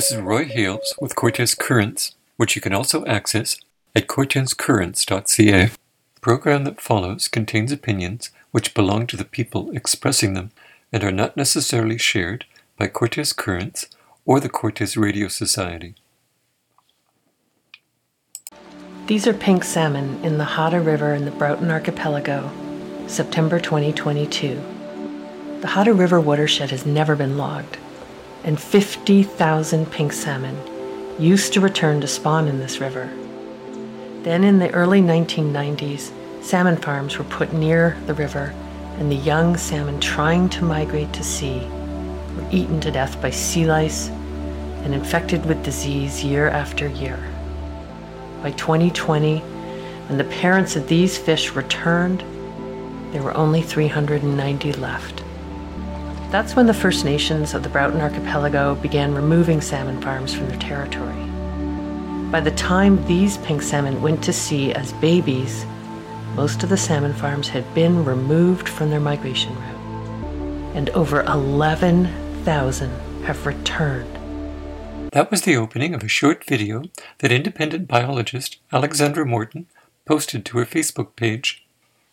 This is Roy Hales with Cortes Currents, which you can also access at cortescurrents.ca. The program that follows contains opinions which belong to the people expressing them and are not necessarily shared by Cortes Currents or the Cortes Radio Society. These are pink salmon in the Ahta River in the Broughton Archipelago, September 2022. The Ahta River watershed has never been logged, and 50,000 pink salmon used to return to spawn in this river. Then, in the early 1990s, salmon farms were put near the river, and the young salmon trying to migrate to sea were eaten to death by sea lice and infected with disease year after year. By 2020, when the parents of these fish returned, there were only 390 left. That's when the First Nations of the Broughton Archipelago began removing salmon farms from their territory. By the time these pink salmon went to sea as babies, most of the salmon farms had been removed from their migration route, and over 11,000 have returned. That was the opening of a short video that independent biologist Alexandra Morton posted to her Facebook page.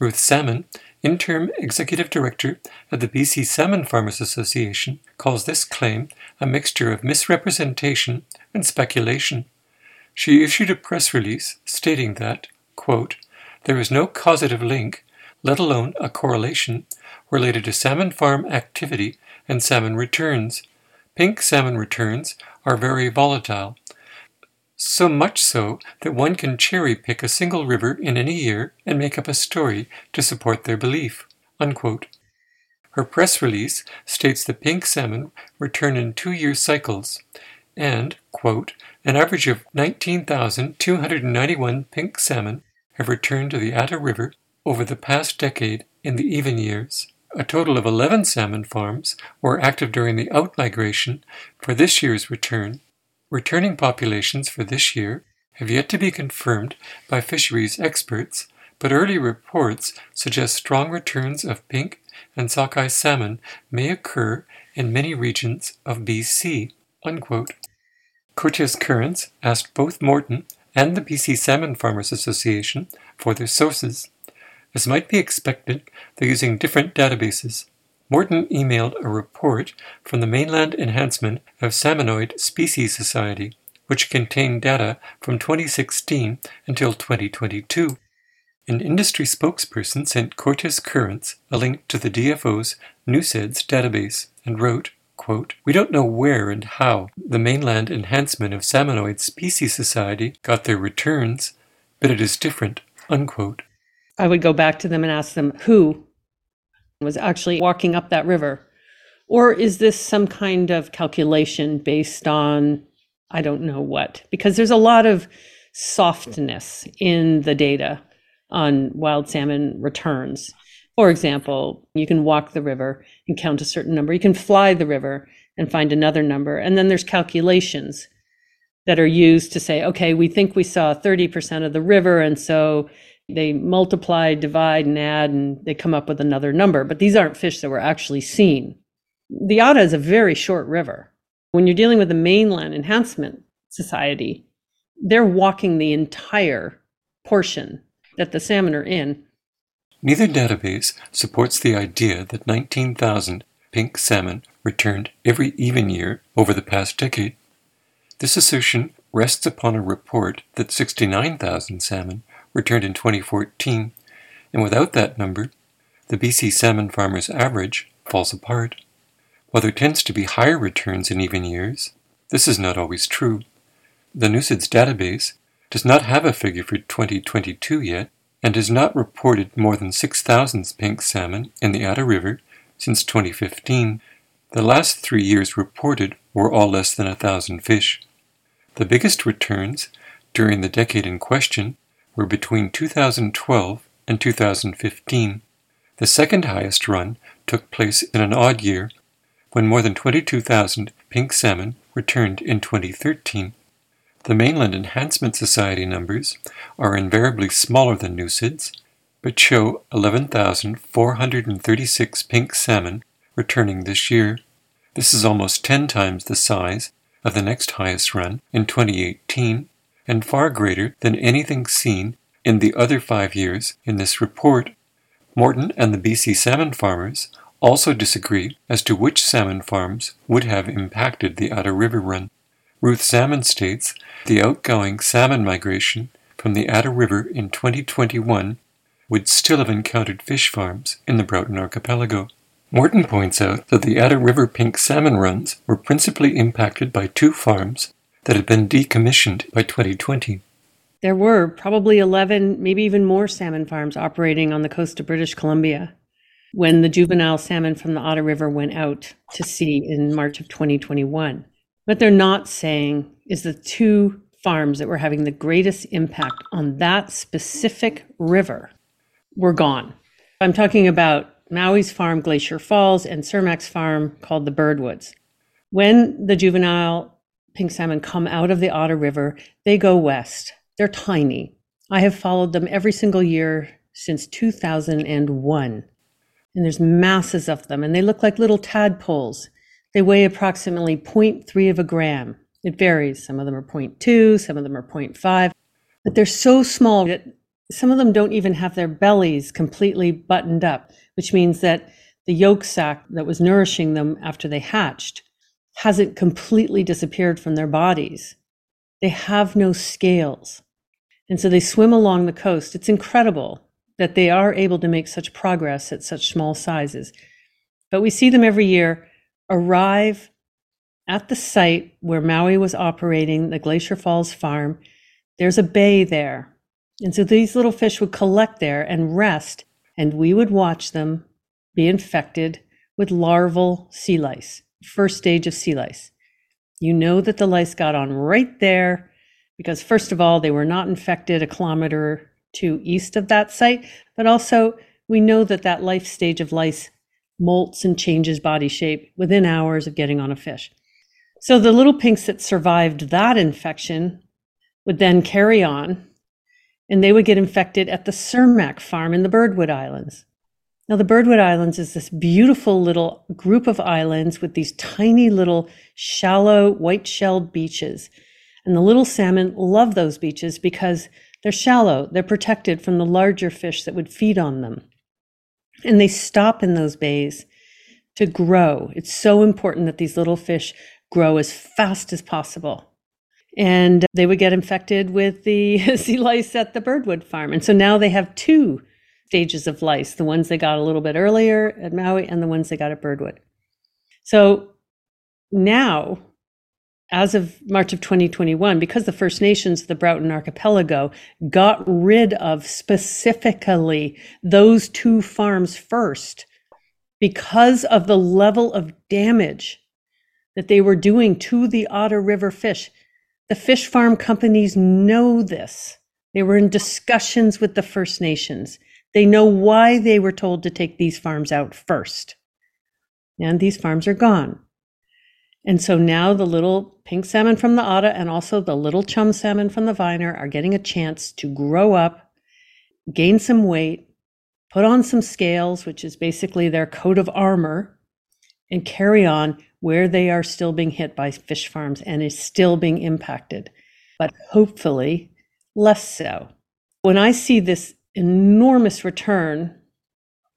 Ruth Salmon, interim executive director of the BC Salmon Farmers Association, calls this claim a mixture of misrepresentation and speculation. She issued a press release stating that, quote, there is no causative link, let alone a correlation, related to salmon farm activity and salmon returns. Pink salmon returns are very volatile, so much so that one can cherry pick a single river in any year and make up a story to support their belief. Unquote. Her press release states that pink salmon return in two year cycles, and, quote, an average of 19,291 pink salmon have returned to the Ahta River over the past decade in the even years. A total of 11 salmon farms were active during the outmigration for this year's return. Returning populations for this year have yet to be confirmed by fisheries experts, but early reports suggest strong returns of pink and sockeye salmon may occur in many regions of BC. Unquote. Cortes Currents asked both Morton and the BC Salmon Farmers Association for their sources. As might be expected, they're using different databases. Morton emailed a report from the Mainland Enhancement of Salmonid Species Society, which contained data from 2016 until 2022. An industry spokesperson sent Cortes Currents a link to the DFO's NUSEDS database and wrote, quote, We don't know where and how the Mainland Enhancement of Salmonid Species Society got their returns, but it is different. Unquote. I would go back to them and ask them who was actually walking up that river. Or is this some kind of calculation based on, I don't know what? Because there's a lot of softness in the data on wild salmon returns. For example, you can walk the river and count a certain number. You can fly the river and find another number. And then there's calculations that are used to say, okay, we think we saw 30% of the river. And so they multiply, divide, and add, and they come up with another number. But these aren't fish that were actually seen. The Ahta is a very short river. When you're dealing with the mainland enhancement society, they're walking the entire portion that the salmon are in. Neither database supports the idea that 19,000 pink salmon returned every even year over the past decade. This assertion rests upon a report that 69,000 salmon returned in 2014, and without that number, the BC salmon farmer's average falls apart. While there tends to be higher returns in even years, this is not always true. The NUSEDS database does not have a figure for 2022 yet, and has not reported more than 6,000 pink salmon in the Ahta River since 2015. The last three years reported were all less than a thousand fish. The biggest returns during the decade in question were between 2012 and 2015. The second highest run took place in an odd year when more than 22,000 pink salmon returned in 2013. The Mainland Enhancement Society numbers are invariably smaller than NUSEDS, but show 11,436 pink salmon returning this year. This is almost 10 times the size of the next highest run in 2018 and far greater than anything seen in the other five years in this report. Morton and the BC salmon farmers also disagree as to which salmon farms would have impacted the Ahta River run. Ruth Salmon states the outgoing salmon migration from the Ahta River in 2021 would still have encountered fish farms in the Broughton Archipelago. Morton points out that the Ahta River pink salmon runs were principally impacted by two farms that had been decommissioned by 2020. There were probably 11, maybe even more salmon farms operating on the coast of British Columbia when the juvenile salmon from the Ahta River went out to sea in March of 2021. What they're not saying is the two farms that were having the greatest impact on that specific river were gone. I'm talking about Mowi's farm, Glacier Falls, and Cermaq's farm called the Burdwoods. When the juvenile pink salmon come out of the Ahta River, they go west. They're tiny. I have followed them every single year since 2001 and there's masses of them, and they look like little tadpoles. They weigh approximately 0.3 of a gram. It varies. Some of them are 0.2, some of them are 0.5, but they're so small that some of them don't even have their bellies completely buttoned up, which means that the yolk sac that was nourishing them after they hatched hasn't completely disappeared from their bodies. They have no scales. And so they swim along the coast. It's incredible that they are able to make such progress at such small sizes. But we see them every year arrive at the site where Mowi was operating the Glacier Falls farm. There's a bay there. And so these little fish would collect there and rest, and we would watch them be infected with larval sea lice, first stage of sea lice. You know that the lice got on right there because, first of all, they were not infected a kilometer to east of that site, but also we know that that life stage of lice molts and changes body shape within hours of getting on a fish. So the little pinks that survived that infection would then carry on and they would get infected at the Cermaq farm in the Burdwood Islands. Now, the Burdwood Islands is this beautiful little group of islands with these tiny little shallow white shelled beaches. And the little salmon love those beaches because they're shallow, they're protected from the larger fish that would feed on them. And they stop in those bays to grow. It's so important that these little fish grow as fast as possible. And they would get infected with the sea lice at the Burdwood farm. And so now they have two stages of lice the ones they got a little bit earlier at Mowi and the ones they got at Burdwood. So now as of March of 2021, because the First Nations, of the Broughton Archipelago, got rid of specifically those two farms first because of the level of damage that they were doing to the Ahta River fish. The fish farm companies know this. They were in discussions with the First Nations. They know why they were told to take these farms out first. And these farms are gone. And so now the little pink salmon from the Ahta and also the little chum salmon from the Viner are getting a chance to grow up, gain some weight, put on some scales, which is basically their coat of armor, and carry on where they are still being hit by fish farms and is still being impacted, but hopefully less so. When I see this enormous return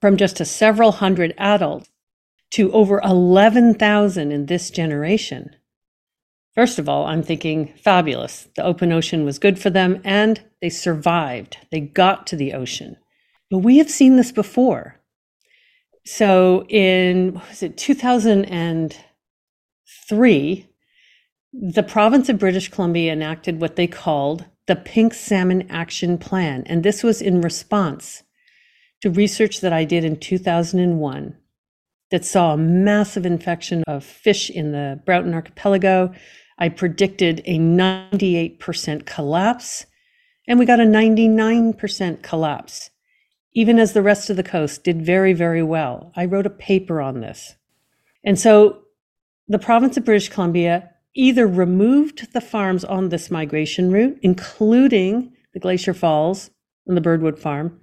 from just a several hundred adults to over 11,000 in this generation. First of all, I'm thinking fabulous. The open ocean was good for them and they survived. They got to the ocean. But we have seen this before. So in was it 2003, the province of British Columbia enacted what they called the Pink Salmon Action Plan. And this was in response to research that I did in 2001 that saw a massive infection of fish in the Broughton Archipelago. I predicted a 98% collapse, and we got a 99% collapse, even as the rest of the coast did very, very well. I wrote a paper on this. And so the province of British Columbia either removed the farms on this migration route, including the Glacier Falls and the Burdwood Farm,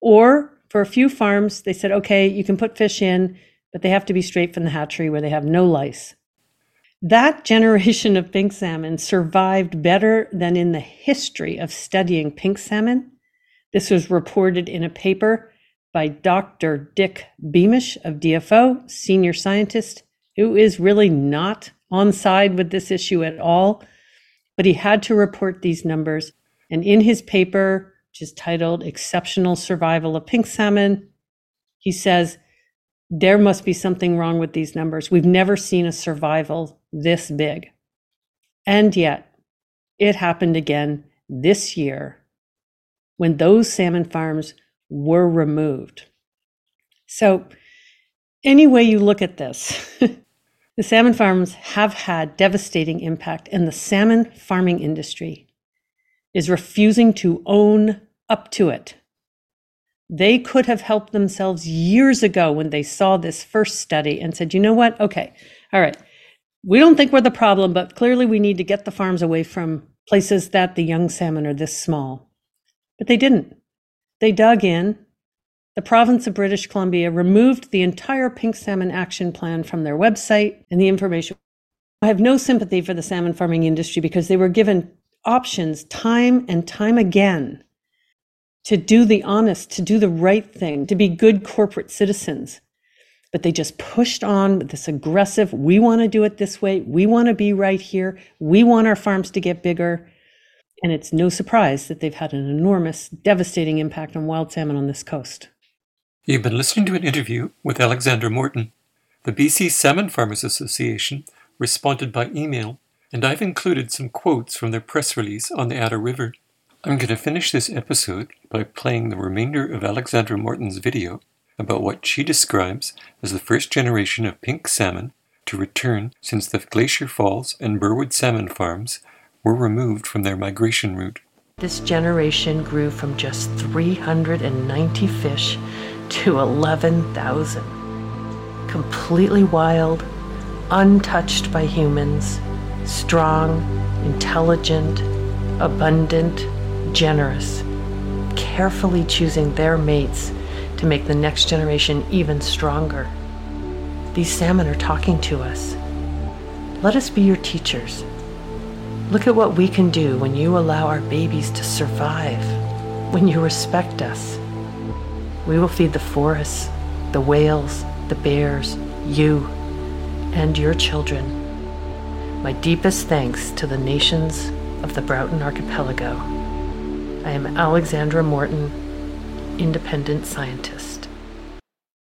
or for a few farms, they said, okay, you can put fish in, but they have to be straight from the hatchery where they have no lice. That generation of pink salmon survived better than in the history of studying pink salmon. This was reported in a paper by Dr. Dick Beamish of DFO, senior scientist, who is really not on side with this issue at all, but he had to report these numbers. And in his paper, which is titled Exceptional Survival of Pink Salmon, he says, there must be something wrong with these numbers. We've never seen a survival this big. And yet, it happened again this year when those salmon farms were removed. So, any way you look at this, the salmon farms have had devastating impact, and the salmon farming industry is refusing to own up to it. They could have helped themselves years ago when they saw this first study and said, you know what? Okay, all right. We don't think we're the problem, but clearly we need to get the farms away from places that the young salmon are this small. But they didn't. They dug in. The province of British Columbia removed the entire pink salmon action plan from their website and the information. I have no sympathy for the salmon farming industry because they were given options time and time again to do the honest, to do the right thing, to be good corporate citizens. But they just pushed on with this aggressive, we want to do it this way, we want to be right here, we want our farms to get bigger. And it's no surprise that they've had an enormous, devastating impact on wild salmon on this coast. You've been listening to an interview with Alexandra Morton. The BC Salmon Farmers Association responded by email, and I've included some quotes from their press release on the Ahta River. I'm going to finish this episode by playing the remainder of Alexandra Morton's video about what she describes as the first generation of pink salmon to return since the Glacier Falls and Burdwood salmon farms were removed from their migration route. This generation grew from just 390 fish to 11,000. Completely wild, untouched by humans, strong, intelligent, abundant, generous, carefully choosing their mates to make the next generation even stronger. These salmon are talking to us. Let us be your teachers. Look at what we can do when you allow our babies to survive, when you respect us. We will feed the forests, the whales, the bears, you, and your children. My deepest thanks to the nations of the Broughton Archipelago. I am Alexandra Morton, independent scientist.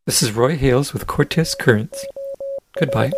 This is Roy Hales with Cortes Currents. Goodbye.